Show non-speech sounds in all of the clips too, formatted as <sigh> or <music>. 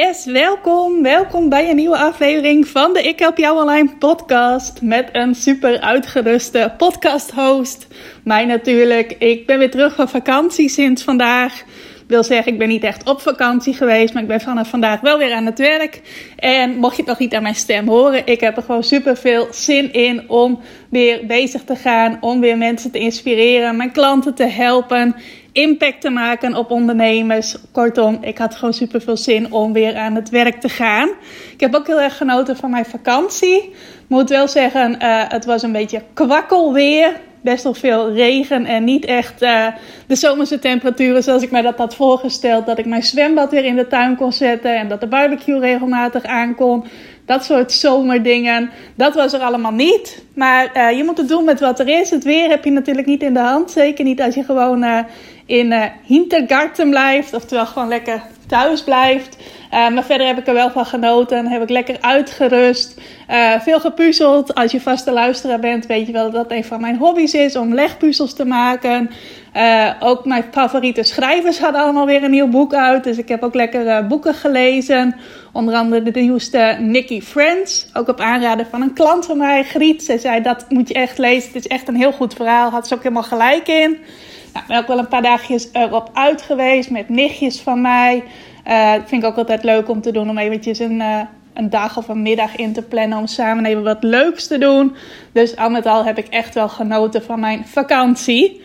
Yes, welkom. Welkom bij een nieuwe aflevering van de Ik Help Jou Online podcast. Met een super uitgeruste podcast host. Mij natuurlijk. Ik ben weer terug van vakantie sinds vandaag wil zeggen, ik ben niet echt op vakantie geweest, maar ik ben vanaf vandaag wel weer aan het werk. En mocht je het nog niet aan mijn stem horen, ik heb er gewoon super veel zin in om weer bezig te gaan, om weer mensen te inspireren, mijn klanten te helpen, impact te maken op ondernemers. Kortom, ik had gewoon super veel zin om weer aan het werk te gaan. Ik heb ook heel erg genoten van mijn vakantie. Moet wel zeggen, uh, het was een beetje kwakkelweer best wel veel regen en niet echt uh, de zomerse temperaturen zoals ik mij dat had voorgesteld. Dat ik mijn zwembad weer in de tuin kon zetten en dat de barbecue regelmatig aankon. Dat soort zomerdingen. Dat was er allemaal niet. Maar uh, je moet het doen met wat er is. Het weer heb je natuurlijk niet in de hand. Zeker niet als je gewoon uh, in Hintergarten blijft. Oftewel gewoon lekker thuis blijft. Uh, maar verder heb ik er wel van genoten. Heb ik lekker uitgerust. Uh, veel gepuzzeld. Als je vaste luisteraar bent, weet je wel dat dat een van mijn hobby's is. Om legpuzzels te maken. Uh, ook mijn favoriete schrijvers hadden allemaal weer een nieuw boek uit. Dus ik heb ook lekker boeken gelezen. Onder andere de nieuwste Nicky Friends. Ook op aanraden van een klant van mij, Griet. Zij zei dat moet je echt lezen. Het is echt een heel goed verhaal. Had ze ook helemaal gelijk in. Nou, ik ben ook wel een paar dagjes erop uit geweest met nichtjes van mij. Uh, vind ik ook altijd leuk om te doen. Om eventjes een, uh, een dag of een middag in te plannen. Om samen even wat leuks te doen. Dus al met al heb ik echt wel genoten van mijn vakantie.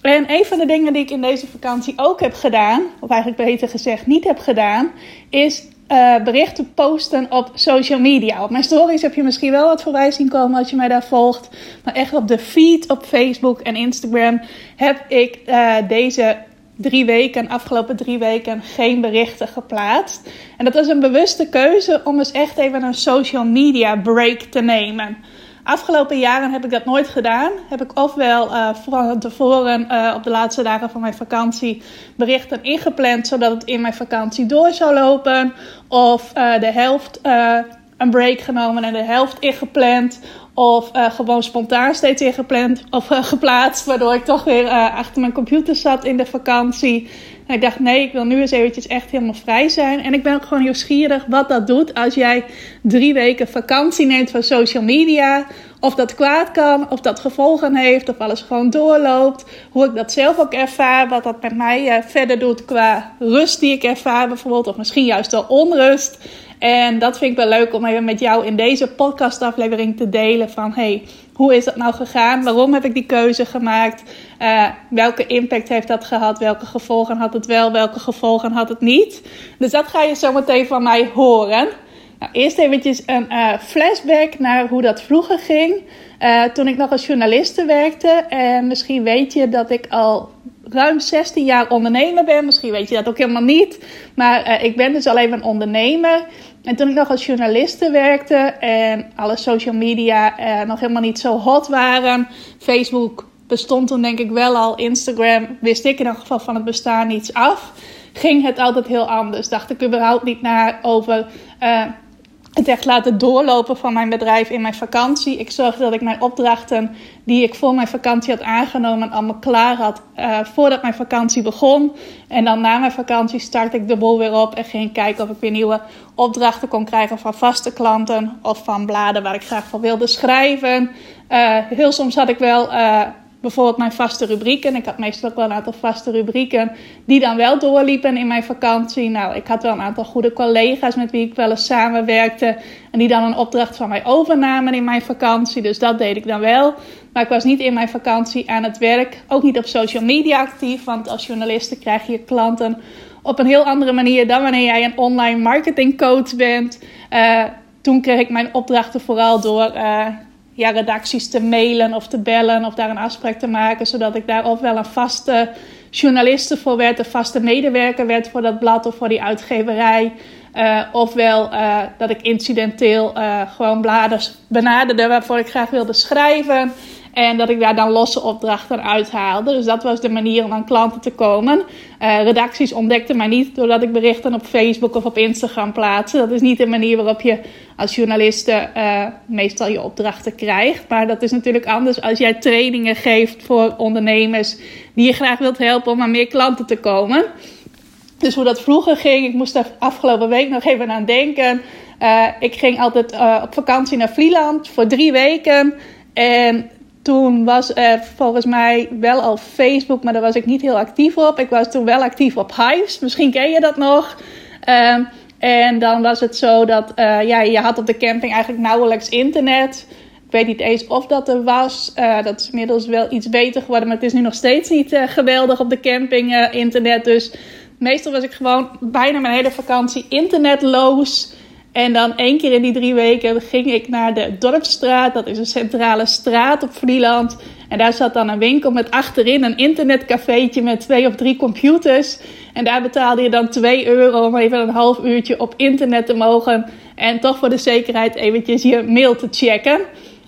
En een van de dingen die ik in deze vakantie ook heb gedaan. Of eigenlijk beter gezegd niet heb gedaan. Is uh, berichten posten op social media. Op mijn stories heb je misschien wel wat voorbij zien komen als je mij daar volgt. Maar echt op de feed op Facebook en Instagram heb ik uh, deze drie weken, afgelopen drie weken, geen berichten geplaatst. En dat was een bewuste keuze om eens echt even een social media break te nemen. Afgelopen jaren heb ik dat nooit gedaan. Heb ik ofwel uh, van tevoren uh, op de laatste dagen van mijn vakantie berichten ingepland, zodat het in mijn vakantie door zou lopen. Of uh, de helft een break genomen en de helft ingepland. Of uh, gewoon spontaan steeds ingepland of uh, geplaatst. Waardoor ik toch weer uh, achter mijn computer zat in de vakantie. En ik dacht, nee, ik wil nu eens eventjes echt helemaal vrij zijn. En ik ben ook gewoon nieuwsgierig wat dat doet als jij drie weken vakantie neemt van social media. Of dat kwaad kan, of dat gevolgen heeft, of alles gewoon doorloopt. Hoe ik dat zelf ook ervaar, wat dat met mij verder doet qua rust die ik ervaar bijvoorbeeld. Of misschien juist wel onrust. En dat vind ik wel leuk om even met jou in deze podcastaflevering te delen van hey, hoe is dat nou gegaan? Waarom heb ik die keuze gemaakt? Uh, welke impact heeft dat gehad? Welke gevolgen had het wel? Welke gevolgen had het niet? Dus dat ga je zo meteen van mij horen. Nou, eerst eventjes een uh, flashback naar hoe dat vroeger ging. Uh, toen ik nog als journaliste werkte. En misschien weet je dat ik al ruim 16 jaar ondernemer ben. Misschien weet je dat ook helemaal niet. Maar uh, ik ben dus al even een ondernemer. En toen ik nog als journaliste werkte en alle social media uh, nog helemaal niet zo hot waren. Facebook bestond toen denk ik wel al. Instagram wist ik in ieder geval van het bestaan niets af. Ging het altijd heel anders. Dacht ik überhaupt niet na over uh, het echt laten doorlopen van mijn bedrijf in mijn vakantie. Ik zorgde dat ik mijn opdrachten die ik voor mijn vakantie had aangenomen allemaal klaar had uh, voordat mijn vakantie begon. En dan na mijn vakantie startte ik de boel weer op en ging kijken of ik weer nieuwe opdrachten kon krijgen van vaste klanten of van bladen waar ik graag van wilde schrijven. Uh, heel soms had ik wel uh, bijvoorbeeld mijn vaste rubrieken. Ik had meestal ook wel een aantal vaste rubrieken die dan wel doorliepen in mijn vakantie. Nou, ik had wel een aantal goede collega's met wie ik wel eens samenwerkte. En die dan een opdracht van mij overnamen in mijn vakantie. Dus dat deed ik dan wel. Maar ik was niet in mijn vakantie aan het werk. Ook niet op social media actief. Want als journaliste krijg je klanten op een heel andere manier dan wanneer jij een online marketing coach bent. Uh, toen kreeg ik mijn opdrachten vooral door uh, ja, redacties te mailen of te bellen of daar een afspraak te maken. Zodat ik daar ofwel een vaste journaliste voor werd, een vaste medewerker werd voor dat blad of voor die uitgeverij. ofwel dat ik incidenteel gewoon bladers benaderde waarvoor ik graag wilde schrijven. En dat ik daar dan losse opdrachten uithaalde. Dus dat was de manier om aan klanten te komen. Uh, redacties ontdekten mij niet doordat ik berichten op Facebook of op Instagram plaatste. Dat is niet de manier waarop je als journaliste uh, meestal je opdrachten krijgt. Maar dat is natuurlijk anders als jij trainingen geeft voor ondernemers die je graag wilt helpen om aan meer klanten te komen. Dus hoe dat vroeger ging, ik moest daar afgelopen week nog even aan denken. Uh, ik ging altijd op vakantie naar Vlieland voor drie weken. En toen was er volgens mij wel al Facebook, maar daar was ik niet heel actief op. Ik was toen wel actief op Hives, misschien ken je dat nog. Ehm, en dan was het zo dat uh, ja, je had op de camping eigenlijk nauwelijks internet. Ik weet niet eens of dat er was. Uh, dat is inmiddels wel iets beter geworden, maar het is nu nog steeds niet uh, geweldig op de camping internet. Dus meestal was ik gewoon bijna mijn hele vakantie internetloos. En dan één keer in die drie weken ging ik naar de Dorpsstraat. Dat is een centrale straat op Vlieland. En daar zat dan een winkel met achterin een internetcafeetje met twee of drie computers. En daar betaalde je dan 2 euro om even een half uurtje op internet te mogen. En toch voor de zekerheid eventjes je mail te checken.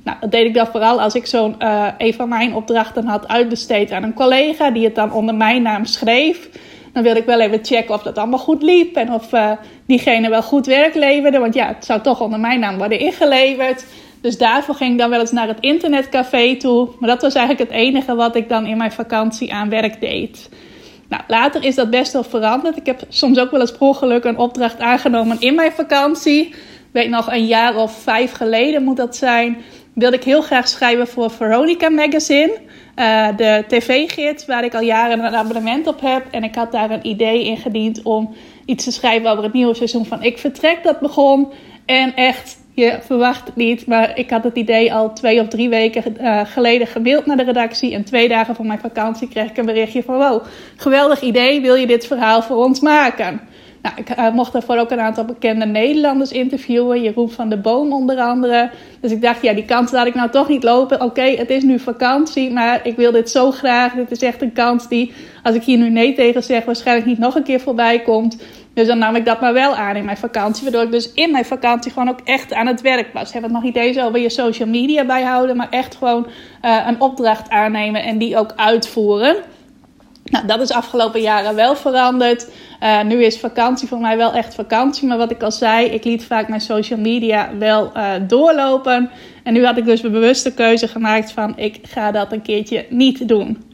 Nou, dat deed ik dan vooral als ik zo'n uh, een van mijn opdrachten had uitbesteed aan een collega die het dan onder mijn naam schreef. Dan wilde ik wel even checken of dat allemaal goed liep en of uh, diegene wel goed werk leverde. Want ja, het zou toch onder mijn naam worden ingeleverd. Dus daarvoor ging ik dan wel eens naar het internetcafé toe. Maar dat was eigenlijk het enige wat ik dan in mijn vakantie aan werk deed. Nou, later is dat best wel veranderd. Ik heb soms ook wel eens per ongeluk een opdracht aangenomen in mijn vakantie. Ik weet nog, een jaar of vijf geleden moet dat zijn. Wilde ik heel graag schrijven voor Veronica Magazine. Uh, de tv-gids waar ik al jaren een abonnement op heb. En ik had daar een idee in gediend om iets te schrijven over het nieuwe seizoen van Ik Vertrek dat begon. En echt, je verwacht het niet, maar ik had het idee al twee of drie weken uh, geleden gemaild naar de redactie. En twee dagen voor mijn vakantie kreeg ik een berichtje van wow, geweldig idee, wil je dit verhaal voor ons maken? Nou, ik uh, mocht daarvoor ook een aantal bekende Nederlanders interviewen. Jeroen van de Boom onder andere. Dus ik dacht, ja, die kans laat ik nou toch niet lopen. Oké, het is nu vakantie, maar ik wil dit zo graag. Dit is echt een kans die, als ik hier nu nee tegen zeg, waarschijnlijk niet nog een keer voorbij komt. Dus dan nam ik dat maar wel aan in mijn vakantie. Waardoor ik dus in mijn vakantie gewoon ook echt aan het werk was. Heb het nog niet eens over je social media bijhouden, maar echt gewoon uh, een opdracht aannemen en die ook uitvoeren. Nou, dat is afgelopen jaren wel veranderd. Uh, nu is vakantie voor mij wel echt vakantie. Maar wat ik al zei, ik liet vaak mijn social media wel uh, doorlopen. En nu had ik dus een bewuste keuze gemaakt van ik ga dat een keertje niet doen.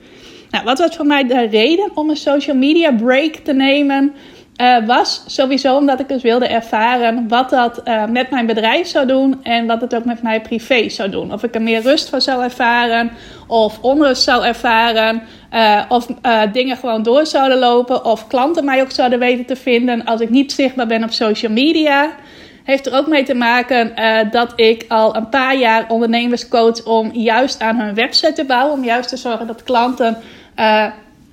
Nou, wat was voor mij de reden om een social media break te nemen? Uh, was sowieso omdat ik dus wilde ervaren wat dat uh, met mijn bedrijf zou doen en wat het ook met mij privé zou doen. Of ik er meer rust van zou ervaren, of onrust zou ervaren, uh, of dingen gewoon door zouden lopen, of klanten mij ook zouden weten te vinden als ik niet zichtbaar ben op social media. Heeft er ook mee te maken dat ik al een paar jaar ondernemers coach om juist aan hun website te bouwen, om juist te zorgen dat klanten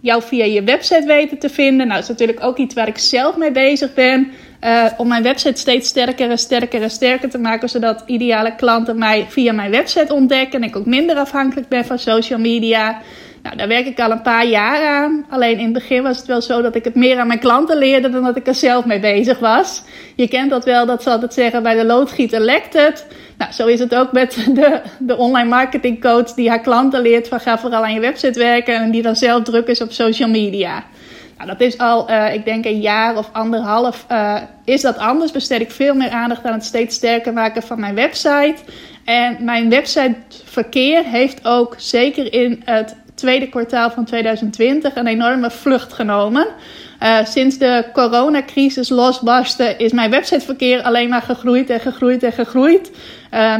jou via je website weten te vinden. Nou, dat is natuurlijk ook iets waar ik zelf mee bezig ben. Uh, om mijn website steeds sterker en sterker en sterker te maken. Zodat ideale klanten mij via mijn website ontdekken. En ik ook minder afhankelijk ben van social media. Nou, daar werk ik al een paar jaar aan. Alleen in het begin was het wel zo dat ik het meer aan mijn klanten leerde dan dat ik er zelf mee bezig was. Je kent dat wel, dat zal het zeggen bij de loodgieter lekt het. Nou, zo is het ook met <laughs> de, de online marketing coach die haar klanten leert van ga vooral aan je website werken en die dan zelf druk is op social media. Nou, dat is al, uh, ik denk een jaar of anderhalf uh, is dat anders. Besteed ik veel meer aandacht aan het steeds sterker maken van mijn website. En mijn websiteverkeer heeft ook zeker in het tweede kwartaal van 2020 een enorme vlucht genomen. Uh, sinds de coronacrisis losbarstte is mijn websiteverkeer alleen maar gegroeid en gegroeid en gegroeid. Uh,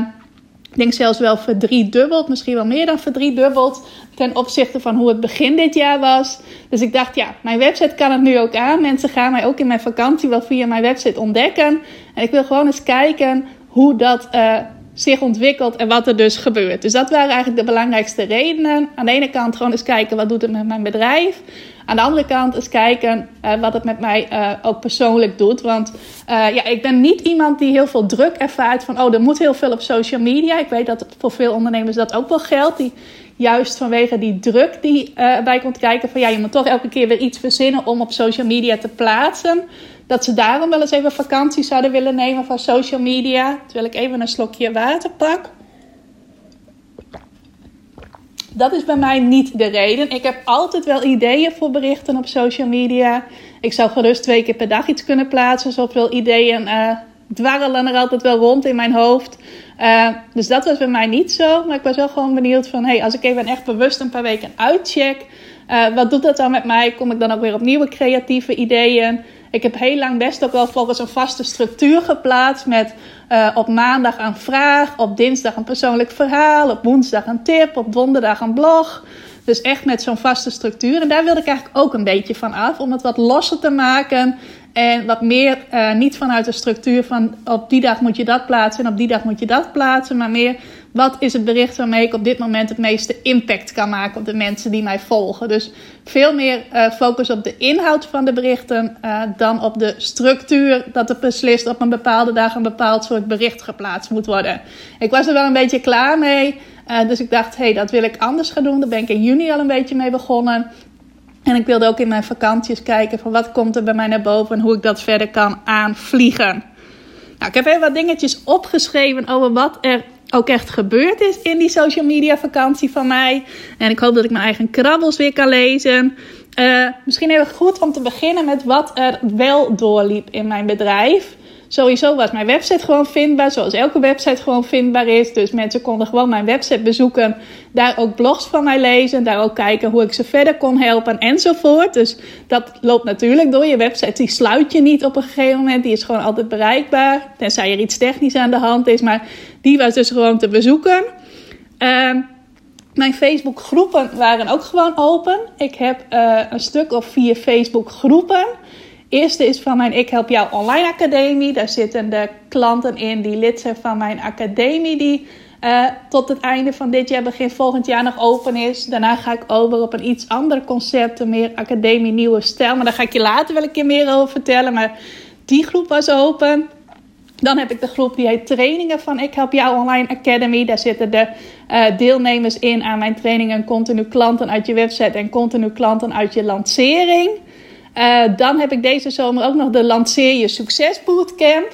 ik denk zelfs wel verdriedubbeld, misschien wel meer dan verdriedubbeld ten opzichte van hoe het begin dit jaar was. Dus ik dacht, ja, mijn website kan het nu ook aan. Mensen gaan mij ook in mijn vakantie wel via mijn website ontdekken. En ik wil gewoon eens kijken hoe dat uh, zich ontwikkelt en wat er dus gebeurt. Dus dat waren eigenlijk de belangrijkste redenen. Aan de ene kant gewoon eens kijken wat doet het met mijn bedrijf. Aan de andere kant eens kijken uh, wat het met mij uh, ook persoonlijk doet. Want uh, ja, ik ben niet iemand die heel veel druk ervaart van oh, er moet heel veel op social media. Ik weet dat voor veel ondernemers dat ook wel geldt. Die juist vanwege die druk die erbij komt kijken van ja, je moet toch elke keer weer iets verzinnen om op social media te plaatsen. Dat ze daarom wel eens even vakantie zouden willen nemen van social media. Terwijl ik even een slokje water pak. Dat is bij mij niet de reden. Ik heb altijd wel ideeën voor berichten op social media. Ik zou gerust twee keer per dag iets kunnen plaatsen. Zoveel ideeën uh, dwarrelen er altijd wel rond in mijn hoofd. Uh, dus dat was bij mij niet zo. Maar ik was wel gewoon benieuwd van... Hey, als ik even echt bewust een paar weken uitcheck... Uh, wat doet dat dan met mij? Kom ik dan ook weer op nieuwe creatieve ideeën? Ik heb heel lang best ook wel volgens een vaste structuur geplaatst. Met uh, op maandag een vraag, op dinsdag een persoonlijk verhaal, op woensdag een tip, op donderdag een blog. Dus echt met zo'n vaste structuur. En daar wilde ik eigenlijk ook een beetje van af. Om het wat losser te maken. En wat meer uh, niet vanuit de structuur van op die dag moet je dat plaatsen en op die dag moet je dat plaatsen. Maar meer wat is het bericht waarmee ik op dit moment het meeste impact kan maken op de mensen die mij volgen. Dus veel meer uh, focus op de inhoud van de berichten uh, dan op de structuur dat er beslist op een bepaalde dag een bepaald soort bericht geplaatst moet worden. Ik was er wel een beetje klaar mee. Uh, dus ik dacht, hé, hey, dat wil ik anders gaan doen. Daar ben ik in juni al een beetje mee begonnen. En ik wilde ook in mijn vakanties kijken van wat komt er bij mij naar boven en hoe ik dat verder kan aanvliegen. Nou, ik heb even wat dingetjes opgeschreven over wat er ook echt gebeurd is in die social media vakantie van mij. En ik hoop dat ik mijn eigen krabbels weer kan lezen. Uh, misschien even goed om te beginnen met wat er wel doorliep in mijn bedrijf. Sowieso was mijn website gewoon vindbaar, zoals elke website gewoon vindbaar is. Dus mensen konden gewoon mijn website bezoeken, daar ook blogs van mij lezen, daar ook kijken hoe ik ze verder kon helpen enzovoort. Dus dat loopt natuurlijk door. Je website die sluit je niet op een gegeven moment, die is gewoon altijd bereikbaar, tenzij er iets technisch aan de hand is. Maar die was dus gewoon te bezoeken. Uh, mijn Facebook groepen waren ook gewoon open. Ik heb uh, een stuk of vier Facebook groepen eerste is van mijn Ik Help Jou Online Academie. Daar zitten de klanten in die lid zijn van mijn academie, die uh, tot het einde van dit jaar, begin volgend jaar nog open is. Daarna ga ik over op een iets ander concept, een meer academie nieuwe stijl. Maar daar ga ik je later wel een keer meer over vertellen. Maar die groep was open. Dan heb ik de groep die heet Trainingen van Ik Help Jou Online Academy. Daar zitten de uh, deelnemers in aan mijn trainingen. Continu klanten uit je website en continu klanten uit je lancering. Uh, dan heb ik deze zomer ook nog de Lanceer Je Succes Bootcamp.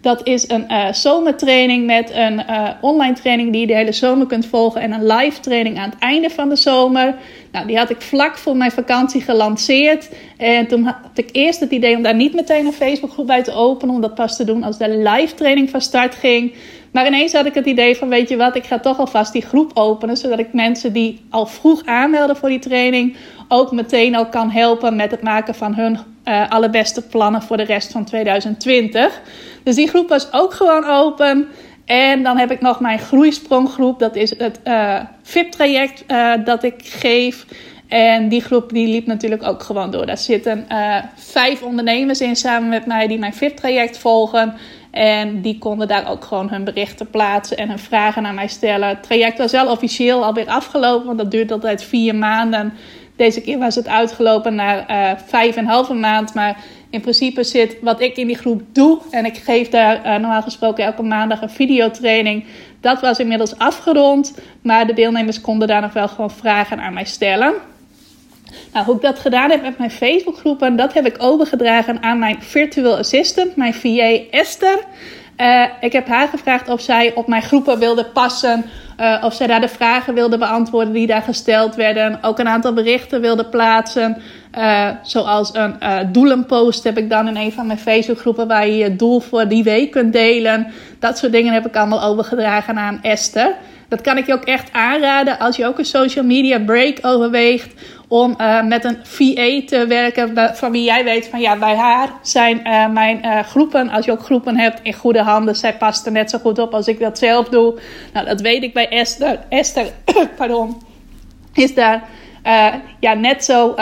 Dat is een uh, zomertraining met een uh, online training die je de hele zomer kunt volgen. En een live training aan het einde van de zomer. Nou, die had ik vlak voor mijn vakantie gelanceerd. En toen had ik eerst het idee om daar niet meteen een Facebookgroep bij te openen. Om dat pas te doen als de live training van start ging. Maar ineens had ik het idee van, weet je wat, ik ga toch alvast die groep openen. Zodat ik mensen die al vroeg aanmelden voor die training ook meteen al kan helpen met het maken van hun uh, allerbeste plannen voor de rest van 2020. Dus die groep was ook gewoon open. En dan heb ik nog mijn groeispronggroep. Dat is het uh, VIP-traject uh, dat ik geef. En die groep die liep natuurlijk ook gewoon door. Daar zitten vijf ondernemers in samen met mij die mijn VIP-traject volgen. En die konden daar ook gewoon hun berichten plaatsen en hun vragen naar mij stellen. Het traject was wel officieel alweer afgelopen, want dat duurt altijd vier maanden. Deze keer was het uitgelopen naar uh, vijf en een halve maand. Maar in principe zit wat ik in die groep doe. En ik geef daar uh, normaal gesproken elke maandag een videotraining. Dat was inmiddels afgerond. Maar de deelnemers konden daar nog wel gewoon vragen aan mij stellen. Nou, hoe ik dat gedaan heb met mijn Facebookgroepen, dat heb ik overgedragen aan mijn virtual assistant, mijn VA Esther. Uh, ik heb haar gevraagd of zij op mijn groepen wilde passen. Uh, of zij daar de vragen wilde beantwoorden die daar gesteld werden. Ook een aantal berichten wilde plaatsen. Uh, zoals een doelenpost heb ik dan in een van mijn Facebookgroepen waar je je doel voor die week kunt delen. Dat soort dingen heb ik allemaal overgedragen aan Esther. Dat kan ik je ook echt aanraden als je ook een social media break overweegt om uh, met een VA te werken van wie jij weet van ja, bij haar zijn uh, mijn uh, groepen, als je ook groepen hebt, in goede handen. Zij past er net zo goed op als ik dat zelf doe. Nou, dat weet ik bij Esther. Esther, <coughs> pardon, is daar ja, net zo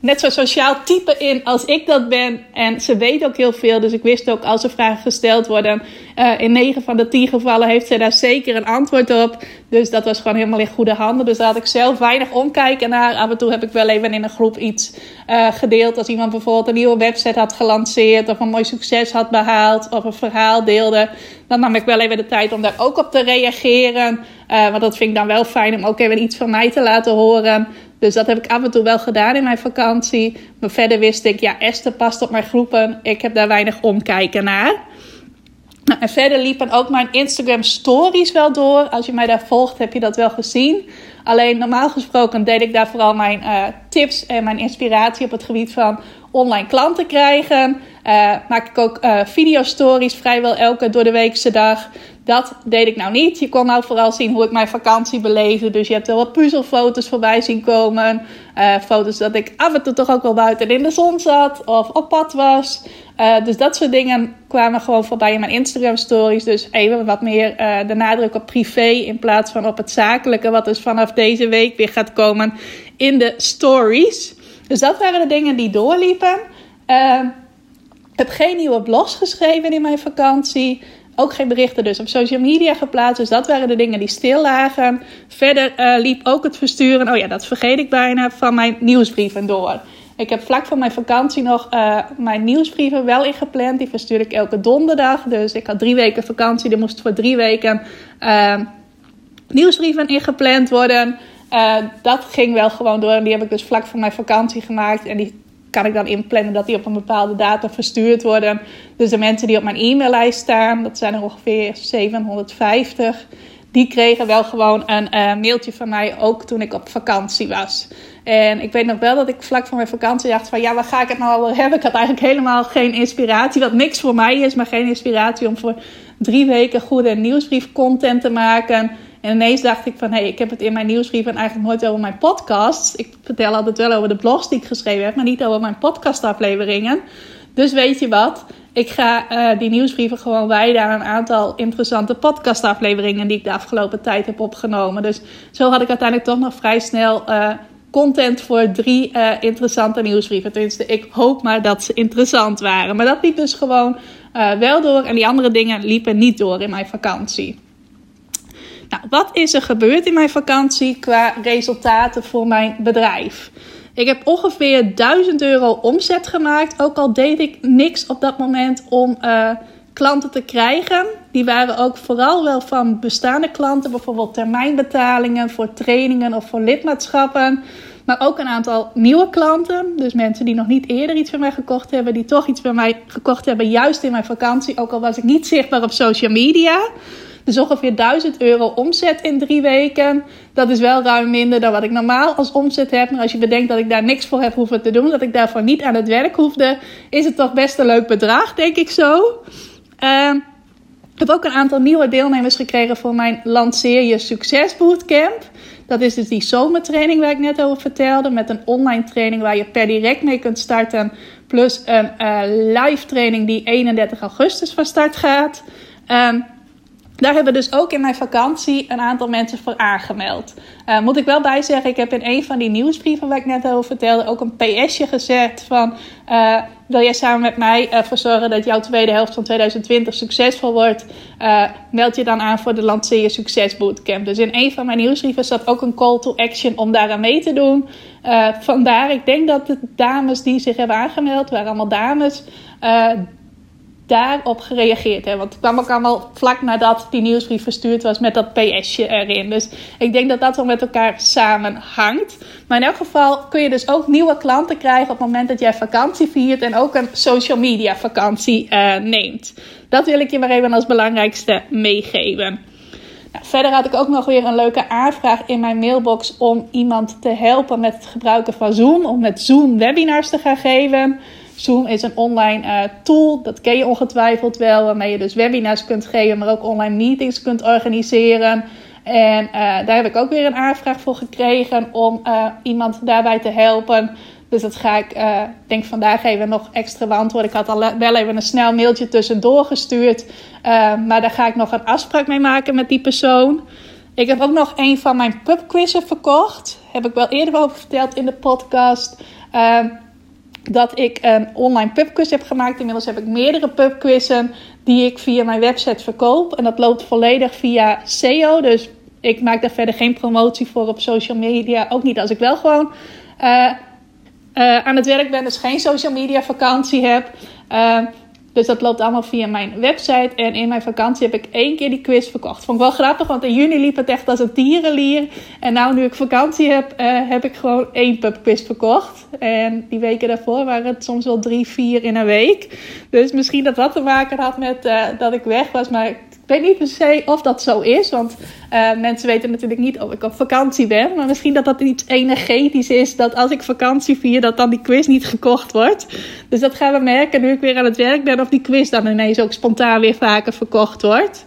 net zo sociaal type in als ik dat ben. En ze weet ook heel veel. Dus ik wist ook als er vragen gesteld worden. Uh, in 9 van de 10 gevallen heeft ze daar zeker een antwoord op. Dus dat was gewoon helemaal in goede handen. Dus daar had ik zelf weinig omkijken naar. Af en toe heb ik wel even in een groep iets uh, gedeeld. Als iemand bijvoorbeeld een nieuwe website had gelanceerd. Of een mooi succes had behaald. Of een verhaal deelde. Dan nam ik wel even de tijd om daar ook op te reageren. Uh, want dat vind ik dan wel fijn om ook even iets van mij te laten horen. Dus dat heb ik af en toe wel gedaan in mijn vakantie. Maar verder wist ik, ja, Esther past op mijn groepen. Ik heb daar weinig omkijken naar. Nou, en verder liepen ook mijn Instagram stories wel door. Als je mij daar volgt, heb je dat wel gezien. Alleen normaal gesproken deed ik daar vooral mijn uh, tips en mijn inspiratie op het gebied van online klanten krijgen. Uh, maak ik ook uh, video-stories vrijwel elke door de weekse dag. Dat deed ik nou niet. Je kon nou vooral zien hoe ik mijn vakantie beleefde. Dus je hebt wel wat puzzelfoto's voorbij zien komen. Uh, foto's dat ik af en toe toch ook wel buiten in de zon zat of op pad was. Uh, dus dat soort dingen kwamen gewoon voorbij in mijn Instagram stories. Dus even wat meer uh, de nadruk op privé in plaats van op het zakelijke. Wat dus vanaf deze week weer gaat komen in de stories. Dus dat waren de dingen die doorliepen. Ik heb geen nieuwe blogs geschreven in mijn vakantie. Ook geen berichten dus op social media geplaatst. Dus dat waren de dingen die stil lagen. Verder uh, liep ook het versturen, oh ja, dat vergeet ik bijna, van mijn nieuwsbrieven door. Ik heb vlak voor mijn vakantie nog uh, mijn nieuwsbrieven wel ingepland. Die verstuur ik elke donderdag. Dus ik had drie weken vakantie. Er moest voor drie weken uh, nieuwsbrieven ingepland worden. dat ging wel gewoon door. En die heb ik dus vlak voor mijn vakantie gemaakt. En die kan ik dan inplannen dat die op een bepaalde datum verstuurd worden. Dus de mensen die op mijn e-maillijst staan, dat zijn er ongeveer 750, die kregen wel gewoon een uh, mailtje van mij, ook toen ik op vakantie was. En ik weet nog wel dat ik vlak voor mijn vakantie dacht van ja, waar ga ik het nou hebben? Ik had eigenlijk helemaal geen inspiratie, wat niks voor mij is, maar geen inspiratie om voor drie weken goede nieuwsbrief content te maken. En ineens dacht ik van, hé, hey, ik heb het in mijn nieuwsbrief en eigenlijk nooit over mijn podcasts. Ik vertel altijd wel over de blogs die ik geschreven heb, maar niet over mijn podcastafleveringen. Dus weet je wat? Ik ga uh, die nieuwsbrieven gewoon wijden aan een aantal interessante podcastafleveringen die ik de afgelopen tijd heb opgenomen. Dus zo had ik uiteindelijk toch nog vrij snel uh, content voor drie uh, interessante nieuwsbrieven. Tenminste, ik hoop maar dat ze interessant waren. Maar dat liep dus gewoon wel door en die andere dingen liepen niet door in mijn vakantie. Nou, wat is er gebeurd in mijn vakantie qua resultaten voor mijn bedrijf? Ik heb ongeveer 1000 euro omzet gemaakt. Ook al deed ik niks op dat moment om uh, klanten te krijgen. Die waren ook vooral wel van bestaande klanten, bijvoorbeeld termijnbetalingen voor trainingen of voor lidmaatschappen. Maar ook een aantal nieuwe klanten. Dus mensen die nog niet eerder iets bij mij gekocht hebben, die toch iets bij mij gekocht hebben, juist in mijn vakantie. Ook al was ik niet zichtbaar op social media. Dus ongeveer 1000 euro omzet in drie weken. Dat is wel ruim minder dan wat ik normaal als omzet heb. Maar als je bedenkt dat ik daar niks voor heb hoeven te doen, dat ik daarvoor niet aan het werk hoefde, is het toch best een leuk bedrag, denk ik zo. Uh, ik heb ook een aantal nieuwe deelnemers gekregen voor mijn Lanceer Je Succes Bootcamp. Dat is dus die zomertraining waar ik net over vertelde. Met een online training waar je per direct mee kunt starten. Plus een uh, live training die 31 augustus van start gaat. Um, daar hebben dus ook in mijn vakantie een aantal mensen voor aangemeld. Uh, moet ik wel bij zeggen, ik heb in een van die nieuwsbrieven waar ik net over vertelde ook een PSje gezet van... Uh, wil jij samen met mij ervoor zorgen dat jouw tweede helft van 2020 succesvol wordt? meld je dan aan voor de Lanceer Succes Bootcamp. Dus in een van mijn nieuwsbrieven zat ook een call to action om daaraan mee te doen. vandaar, ik denk dat de dames die zich hebben aangemeld, waren allemaal dames daarop gereageerd hebben. Want het kwam ook allemaal vlak nadat die nieuwsbrief verstuurd was met dat PSje erin. Dus ik denk dat dat wel met elkaar samenhangt. Maar in elk geval kun je dus ook nieuwe klanten krijgen op het moment dat jij vakantie viert en ook een social media vakantie uh, neemt. Dat wil ik je maar even als belangrijkste meegeven. Nou, verder had ik ook nog weer een leuke aanvraag in mijn mailbox om iemand te helpen met het gebruiken van Zoom. Om met Zoom webinars te gaan geven. Zoom is een online uh, tool, dat ken je ongetwijfeld wel, waarmee je dus webinars kunt geven, maar ook online meetings kunt organiseren. En uh, daar heb ik ook weer een aanvraag voor gekregen om uh, iemand daarbij te helpen. Dus dat ga ik, uh, denk vandaag even nog extra beantwoorden. Ik had al wel even een snel mailtje tussendoor gestuurd. maar daar ga ik nog een afspraak mee maken met die persoon. Ik heb ook nog een van mijn pubquizzen verkocht. Heb ik wel eerder over verteld in de podcast dat ik een online pubquiz heb gemaakt. Inmiddels heb ik meerdere pubquizzen die ik via mijn website verkoop. En dat loopt volledig via SEO. Dus ik maak daar verder geen promotie voor op social media. Ook niet als ik wel gewoon uh, uh, aan het werk ben, dus geen social media vakantie heb. Uh, Dus dat loopt allemaal via mijn website. En in mijn vakantie heb ik één keer die quiz verkocht. Vond ik wel grappig, want in juni liep het echt als een tierenlier. En nou, nu ik vakantie heb, uh, heb ik gewoon één pubquiz verkocht. En die weken daarvoor waren het soms wel drie, vier in een week. Dus misschien dat dat te maken had met uh, dat ik weg was. Maar weet niet per se of dat zo is. Want uh, mensen weten natuurlijk niet of ik op vakantie ben. Maar misschien dat dat iets energetisch is. Dat als ik vakantie vier, dat dan die quiz niet gekocht wordt. Dus dat gaan we merken nu ik weer aan het werk ben. Of die quiz dan ineens ook spontaan weer vaker verkocht wordt.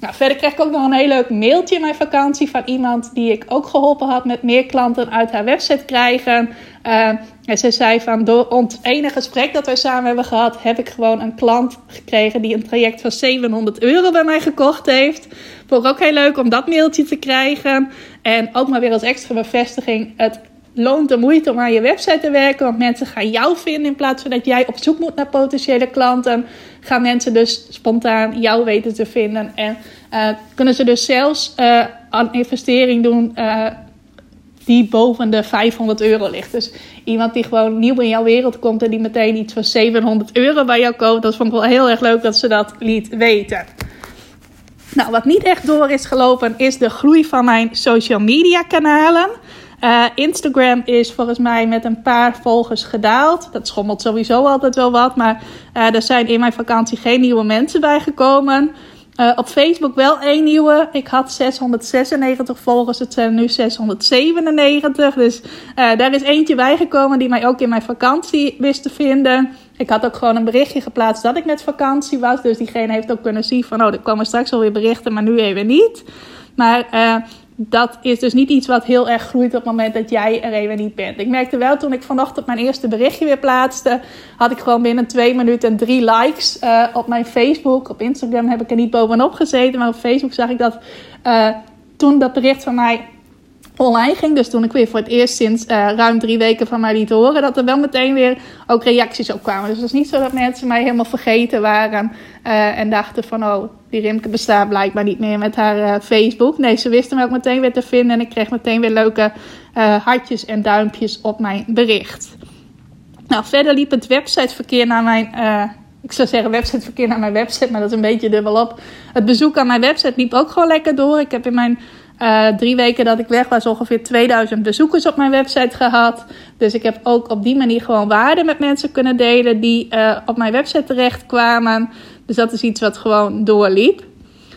Nou, verder kreeg ik ook nog een heel leuk mailtje in mijn vakantie van iemand die ik ook geholpen had met meer klanten uit haar website krijgen. Uh, en ze zei van door ons ene gesprek dat wij samen hebben gehad, heb ik gewoon een klant gekregen die een traject van 700 euro bij mij gekocht heeft. Vond ik ook heel leuk om dat mailtje te krijgen. En ook maar weer als extra bevestiging. Het loont de moeite om aan je website te werken. Want mensen gaan jou vinden in plaats van dat jij op zoek moet naar potentiële klanten. Gaan mensen dus spontaan jou weten te vinden. En uh, kunnen ze dus zelfs een investering doen uh, die boven de 500 euro ligt. Dus iemand die gewoon nieuw in jouw wereld komt en die meteen iets van 700 euro bij jou koopt. Dat vond ik wel heel erg leuk dat ze dat liet weten. Nou, wat niet echt door is gelopen is de groei van mijn social media kanalen. Uh, Instagram is volgens mij met een paar volgers gedaald. Dat schommelt sowieso altijd wel wat. Maar uh, er zijn in mijn vakantie geen nieuwe mensen bijgekomen. Uh, op Facebook wel één nieuwe. Ik had 696 volgers. Het zijn nu 697. Dus daar is eentje bijgekomen die mij ook in mijn vakantie wist te vinden. Ik had ook gewoon een berichtje geplaatst dat ik met vakantie was. Dus diegene heeft ook kunnen zien van... oh, er komen straks alweer berichten, maar nu even niet. Maar dat is dus niet iets wat heel erg groeit op het moment dat jij er even niet bent. Ik merkte wel toen ik vanochtend mijn eerste berichtje weer plaatste, had ik gewoon binnen twee minuten drie likes uh, op mijn Facebook. Op Instagram heb ik er niet bovenop gezeten, maar op Facebook zag ik dat uh, toen dat bericht van mij online ging. Dus toen ik weer voor het eerst sinds uh, ruim drie weken van mij liet horen, dat er wel meteen weer ook reacties op kwamen. Dus het is niet zo dat mensen mij helemaal vergeten waren uh, en dachten van, oh, die Rimke bestaat blijkbaar niet meer met haar uh, Facebook. Nee, ze wisten me ook meteen weer te vinden en ik kreeg meteen weer leuke hartjes en duimpjes op mijn bericht. Nou, verder liep het websiteverkeer naar mijn ik zou zeggen websiteverkeer naar mijn website, maar dat is een beetje dubbelop. Het bezoek aan mijn website liep ook gewoon lekker door. Ik heb in mijn uh, drie weken dat ik weg was ongeveer 2000 bezoekers op mijn website gehad. Dus ik heb ook op die manier gewoon waarde met mensen kunnen delen die uh, op mijn website terechtkwamen. Dus dat is iets wat gewoon doorliep.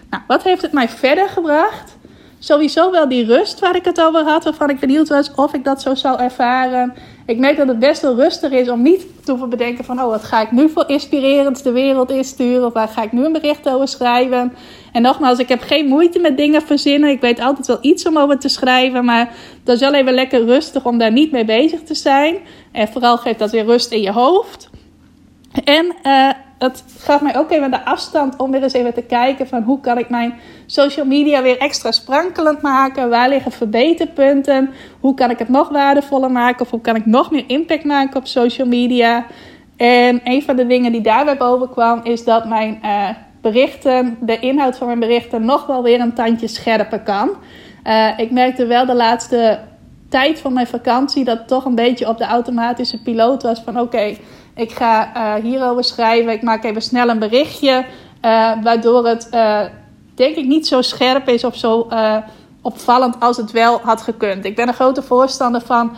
Nou, wat heeft het mij verder gebracht? Sowieso wel die rust waar ik het over had, waarvan ik benieuwd was of ik dat zo zou ervaren. Ik merk dat het best wel rustig is om niet te hoeven bedenken van... oh, wat ga ik nu voor inspirerend de wereld insturen? Of waar ga ik nu een bericht over schrijven? En nogmaals, ik heb geen moeite met dingen verzinnen. Ik weet altijd wel iets om over te schrijven. Maar dat is wel even lekker rustig om daar niet mee bezig te zijn. En vooral geeft dat weer rust in je hoofd. En uh, het gaf mij ook even de afstand om weer eens even te kijken van hoe kan ik mijn social media weer extra sprankelend maken? Waar liggen verbeterpunten? Hoe kan ik het nog waardevoller maken? Of hoe kan ik nog meer impact maken op social media? En een van de dingen die daarbij boven kwam is dat mijn uh, berichten, de inhoud van mijn berichten, nog wel weer een tandje scherper kan. Uh, ik merkte wel de laatste tijd van mijn vakantie dat het toch een beetje op de automatische piloot was van oké. Ik ga uh, hierover schrijven. Ik maak even snel een berichtje. Uh, waardoor het denk ik niet zo scherp is of zo opvallend als het wel had gekund. Ik ben een grote voorstander van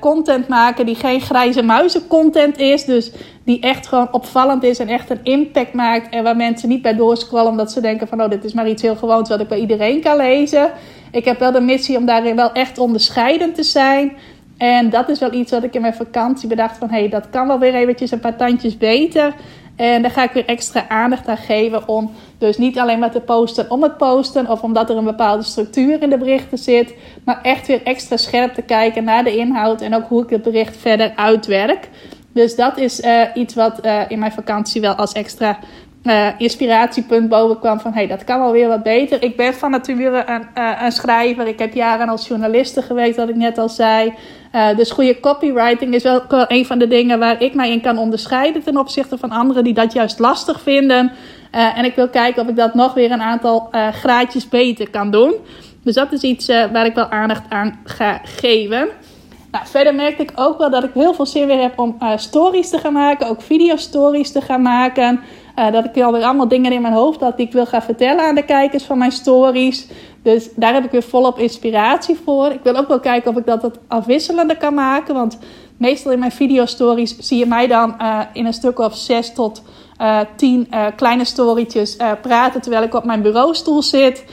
content maken die geen grijze muizen content is. Dus die echt gewoon opvallend is en echt een impact maakt. En waar mensen niet bij doorscrollen omdat ze denken van oh dit is maar iets heel gewoons wat ik bij iedereen kan lezen. Ik heb wel de missie om daarin wel echt onderscheidend te zijn. En dat is wel iets wat ik in mijn vakantie bedacht van... hé, hey, dat kan wel weer eventjes een paar tandjes beter. En daar ga ik weer extra aandacht aan geven om dus niet alleen maar te posten om het posten... of omdat er een bepaalde structuur in de berichten zit... maar echt weer extra scherp te kijken naar de inhoud... en ook hoe ik het bericht verder uitwerk. Dus dat is uh, iets wat uh, in mijn vakantie wel als extra uh, inspiratiepunt boven kwam van hey, dat kan wel weer wat beter. Ik ben van nature een, een schrijver. Ik heb jaren als journaliste gewerkt, wat ik net al zei. Uh, dus goede copywriting is wel een van de dingen waar ik mij in kan onderscheiden ten opzichte van anderen die dat juist lastig vinden. en ik wil kijken of ik dat nog weer een aantal graadjes beter kan doen. Dus dat is iets waar ik wel aandacht aan ga geven. Nou, verder merkte ik ook wel dat ik heel veel zin weer heb om uh, stories te gaan maken. Ook video-stories te gaan maken. Uh, dat ik alweer allemaal dingen in mijn hoofd had die ik wil gaan vertellen aan de kijkers van mijn stories. Dus daar heb ik weer volop inspiratie voor. Ik wil ook wel kijken of ik dat wat afwisselender kan maken. Want meestal in mijn video-stories zie je mij dan uh, in een stuk of zes tot uh, tien uh, kleine storytjes praten terwijl ik op mijn bureaustoel zit.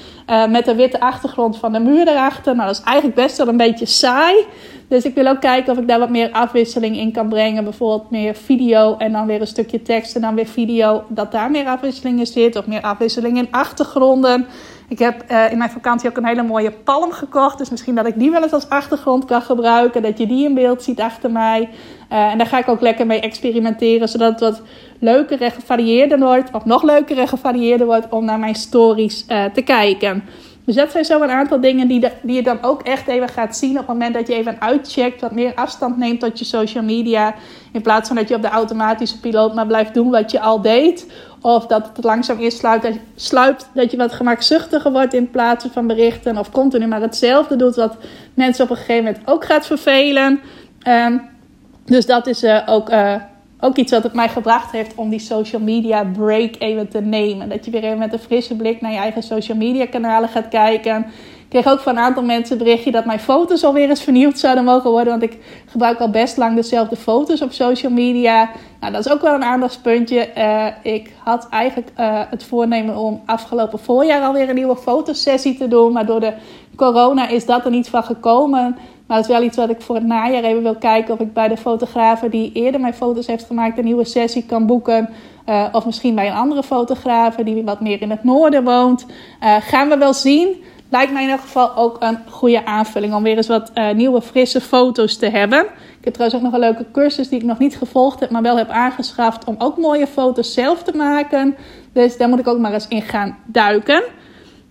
met een witte achtergrond van de muur erachter. Nou, dat is eigenlijk best wel een beetje saai. Dus ik wil ook kijken of ik daar wat meer afwisseling in kan brengen. Bijvoorbeeld meer video en dan weer een stukje tekst en dan weer video. Dat daar meer afwisseling in zit. Of meer afwisseling in achtergronden. Ik heb uh, in mijn vakantie ook een hele mooie palm gekocht. Dus misschien dat ik die wel eens als achtergrond kan gebruiken. Dat je die in beeld ziet achter mij. Uh, en daar ga ik ook lekker mee experimenteren. Zodat het wat leuker en gevarieerder wordt. Of nog leuker en gevarieerder wordt om naar mijn stories uh, te kijken. Dus dat zijn zo een aantal dingen die, die je dan ook echt even gaat zien op het moment dat je even uitcheckt, wat meer afstand neemt tot je social media. In plaats van dat je op de automatische piloot maar blijft doen wat je al deed. Of dat het langzaam je, sluipt, dat je wat gemakzuchtiger wordt in plaats van berichten. Of continu maar hetzelfde doet, wat mensen op een gegeven moment ook gaat vervelen. Um, dus dat is uh, ook uh, ook iets wat het mij gebracht heeft om die social media break even te nemen. Dat je weer even met een frisse blik naar je eigen social media kanalen gaat kijken. Kreeg ook van een aantal mensen berichtje dat mijn foto's alweer eens vernieuwd zouden mogen worden. Want ik gebruik al best lang dezelfde foto's op social media. Nou, dat is ook wel een aandachtspuntje. Uh, ik had eigenlijk uh, het voornemen om afgelopen voorjaar alweer een nieuwe fotosessie te doen. Maar door de corona is dat er niet van gekomen. Maar het is wel iets wat ik voor het najaar even wil kijken of ik bij de fotografen die eerder mijn foto's heeft gemaakt een nieuwe sessie kan boeken. Uh, of misschien bij een andere fotograaf die wat meer in het noorden woont. Gaan we wel zien. Lijkt mij in ieder geval ook een goede aanvulling om weer eens wat uh, nieuwe frisse foto's te hebben. Ik heb trouwens ook nog een leuke cursus die ik nog niet gevolgd heb, maar wel heb aangeschaft om ook mooie foto's zelf te maken. Dus daar moet ik ook maar eens in gaan duiken.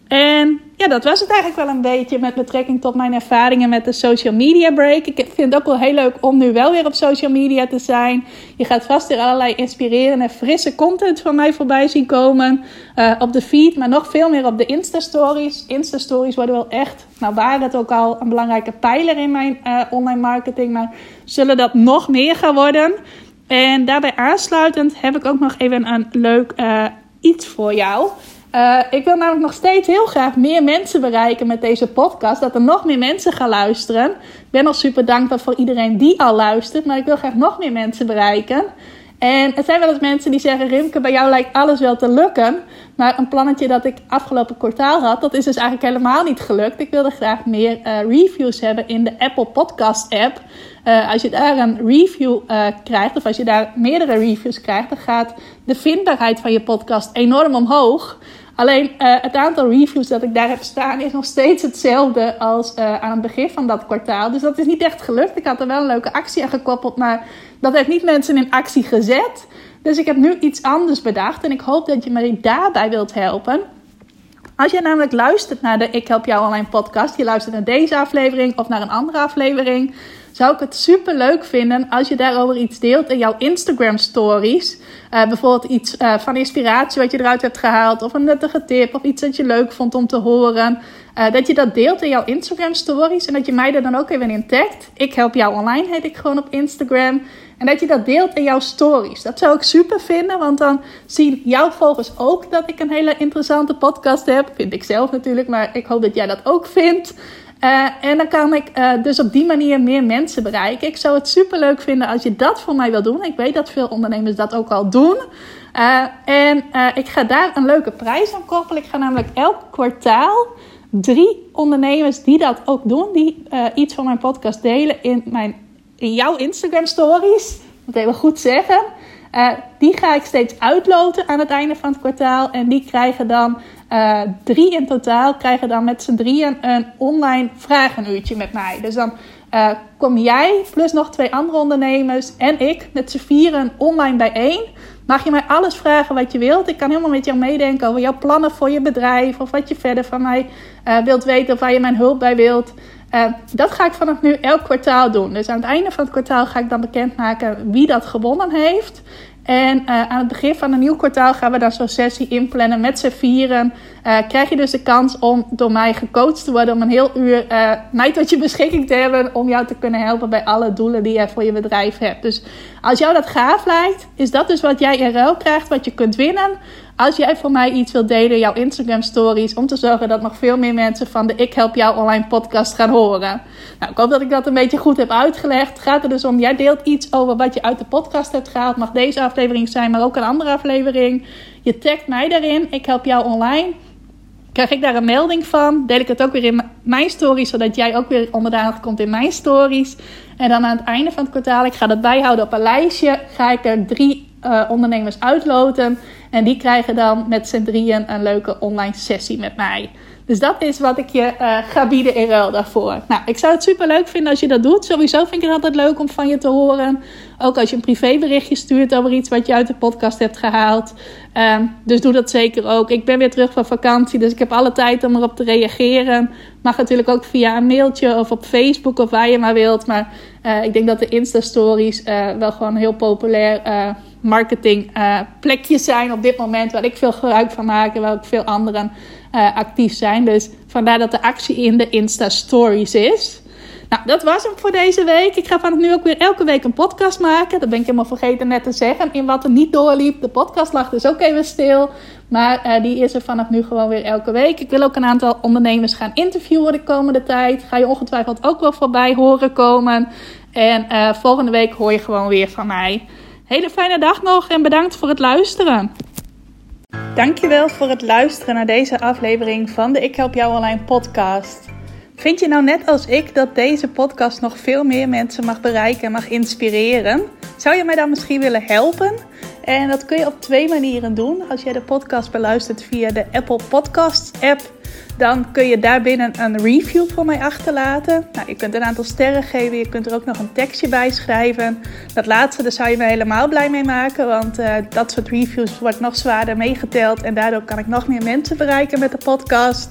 En ja, dat was het eigenlijk wel een beetje met betrekking tot mijn ervaringen met de social media break. Ik vind het ook wel heel leuk om nu wel weer op social media te zijn. Je gaat vast weer allerlei inspirerende en frisse content van mij voorbij zien komen uh, op de feed, maar nog veel meer op de Insta-stories. Insta-stories worden wel echt, nou waren het ook al, een belangrijke pijler in mijn uh, online marketing, maar zullen dat nog meer gaan worden. En daarbij aansluitend heb ik ook nog even een leuk uh, iets voor jou. Uh, ik wil namelijk nog steeds heel graag meer mensen bereiken met deze podcast. Dat er nog meer mensen gaan luisteren. Ik ben al super dankbaar voor iedereen die al luistert. Maar ik wil graag nog meer mensen bereiken. En er zijn wel eens mensen die zeggen: Rimke, bij jou lijkt alles wel te lukken. Maar een plannetje dat ik afgelopen kwartaal had, dat is dus eigenlijk helemaal niet gelukt. Ik wilde graag meer uh, reviews hebben in de Apple Podcast app. Uh, als je daar een review uh, krijgt, of als je daar meerdere reviews krijgt, dan gaat de vindbaarheid van je podcast enorm omhoog. Alleen het aantal reviews dat ik daar heb staan is nog steeds hetzelfde als aan het begin van dat kwartaal. Dus dat is niet echt gelukt. Ik had er wel een leuke actie aan gekoppeld, maar dat heeft niet mensen in actie gezet. Dus ik heb nu iets anders bedacht en ik hoop dat je me daarbij wilt helpen. Als je namelijk luistert naar de Ik Help Jou Online podcast, je luistert naar deze aflevering of naar een andere aflevering, zou ik het super leuk vinden als je daarover iets deelt in jouw Instagram stories. Uh, bijvoorbeeld iets uh, van inspiratie wat je eruit hebt gehaald, of een nuttige tip, of iets dat je leuk vond om te horen. Uh, dat je dat deelt in jouw Instagram stories en dat je mij er dan ook even in tagt. Ik help jou online, heet ik gewoon op Instagram. En dat je dat deelt in jouw stories. Dat zou ik super vinden, want dan zien jouw volgers ook dat ik een hele interessante podcast heb. Vind ik zelf natuurlijk, maar ik hoop dat jij dat ook vindt. Uh, en dan kan ik uh, dus op die manier meer mensen bereiken. Ik zou het super leuk vinden als je dat voor mij wil doen. Ik weet dat veel ondernemers dat ook al doen. Uh, en ik ga daar een leuke prijs aan koppelen. Ik ga namelijk elk kwartaal drie ondernemers die dat ook doen, die iets van mijn podcast delen in mijn in jouw Instagram stories, moet even goed zeggen. Die ga ik steeds uitloten aan het einde van het kwartaal. En die krijgen dan uh, drie in totaal, krijgen dan met z'n drieën een online vragenuurtje met mij. Dus dan uh, kom jij plus nog twee andere ondernemers en ik met z'n vieren online bijeen. Mag je mij alles vragen wat je wilt? Ik kan helemaal met jou meedenken over jouw plannen voor je bedrijf. Of wat je verder van mij wilt weten of waar je mijn hulp bij wilt. Dat ga ik vanaf nu elk kwartaal doen. Dus aan het einde van het kwartaal ga ik dan bekendmaken wie dat gewonnen heeft. En uh, aan het begin van een nieuw kwartaal gaan we dan zo'n sessie inplannen met z'n vieren. Uh, krijg je dus de kans om door mij gecoacht te worden. Om een heel uur uh, mij tot je beschikking te hebben. Om jou te kunnen helpen bij alle doelen die je voor je bedrijf hebt. Dus als jou dat gaaf lijkt, is dat dus wat jij in ruil krijgt. Wat je kunt winnen. Als jij voor mij iets wilt delen, jouw Instagram stories, om te zorgen dat nog veel meer mensen van de Ik Help Jou online podcast gaan horen. Nou, ik hoop dat ik dat een beetje goed heb uitgelegd. Het gaat er dus om, jij deelt iets over wat je uit de podcast hebt gehaald. Mag deze aflevering zijn, maar ook een andere aflevering. Je tagt mij daarin, Ik Help Jou online. Krijg ik daar een melding van, deel ik het ook weer in mijn stories, zodat jij ook weer onderdanig komt in mijn stories. En dan aan het einde van het kwartaal, ik ga dat bijhouden op een lijstje, ga ik er drie uh, ondernemers uitloten. En die krijgen dan met z'n drieën een leuke online sessie met mij. Dus dat is wat ik je uh, ga bieden in ruil daarvoor. Nou, ik zou het super leuk vinden als je dat doet. Sowieso vind ik het altijd leuk om van je te horen. Ook als je een privéberichtje stuurt over iets wat je uit de podcast hebt gehaald. Um, dus doe dat zeker ook. Ik ben weer terug van vakantie, dus ik heb alle tijd om erop te reageren. Mag natuurlijk ook via een mailtje of op Facebook of waar je maar wilt. Maar uh, ik denk dat de Insta-stories uh, wel gewoon heel populair marketing plekjes zijn op dit moment. Waar ik veel gebruik van maak en waar ook veel anderen actief zijn. Dus vandaar dat de actie in de Insta-stories is. Nou, dat was hem voor deze week. Ik ga vanaf nu ook weer elke week een podcast maken. Dat ben ik helemaal vergeten net te zeggen. In wat er niet doorliep. De podcast lag dus ook even stil. Maar uh, die is er vanaf nu gewoon weer elke week. Ik wil ook een aantal ondernemers gaan interviewen de komende tijd. Ga je ongetwijfeld ook wel voorbij horen komen. En volgende week hoor je gewoon weer van mij. Hele fijne dag nog en bedankt voor het luisteren. Dankjewel voor het luisteren naar deze aflevering van de Ik Help Jou Online podcast. Vind je nou net als ik dat deze podcast nog veel meer mensen mag bereiken en mag inspireren? Zou je mij dan misschien willen helpen? En dat kun je op twee manieren doen. Als jij de podcast beluistert via de Apple Podcasts app, dan kun je daarbinnen een review voor mij achterlaten. Nou, je kunt een aantal sterren geven, je kunt er ook nog een tekstje bij schrijven. Dat laatste, daar zou je me helemaal blij mee maken, want uh, dat soort reviews wordt nog zwaarder meegeteld en daardoor kan ik nog meer mensen bereiken met de podcast.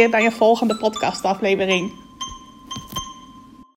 bij een volgende podcastaflevering.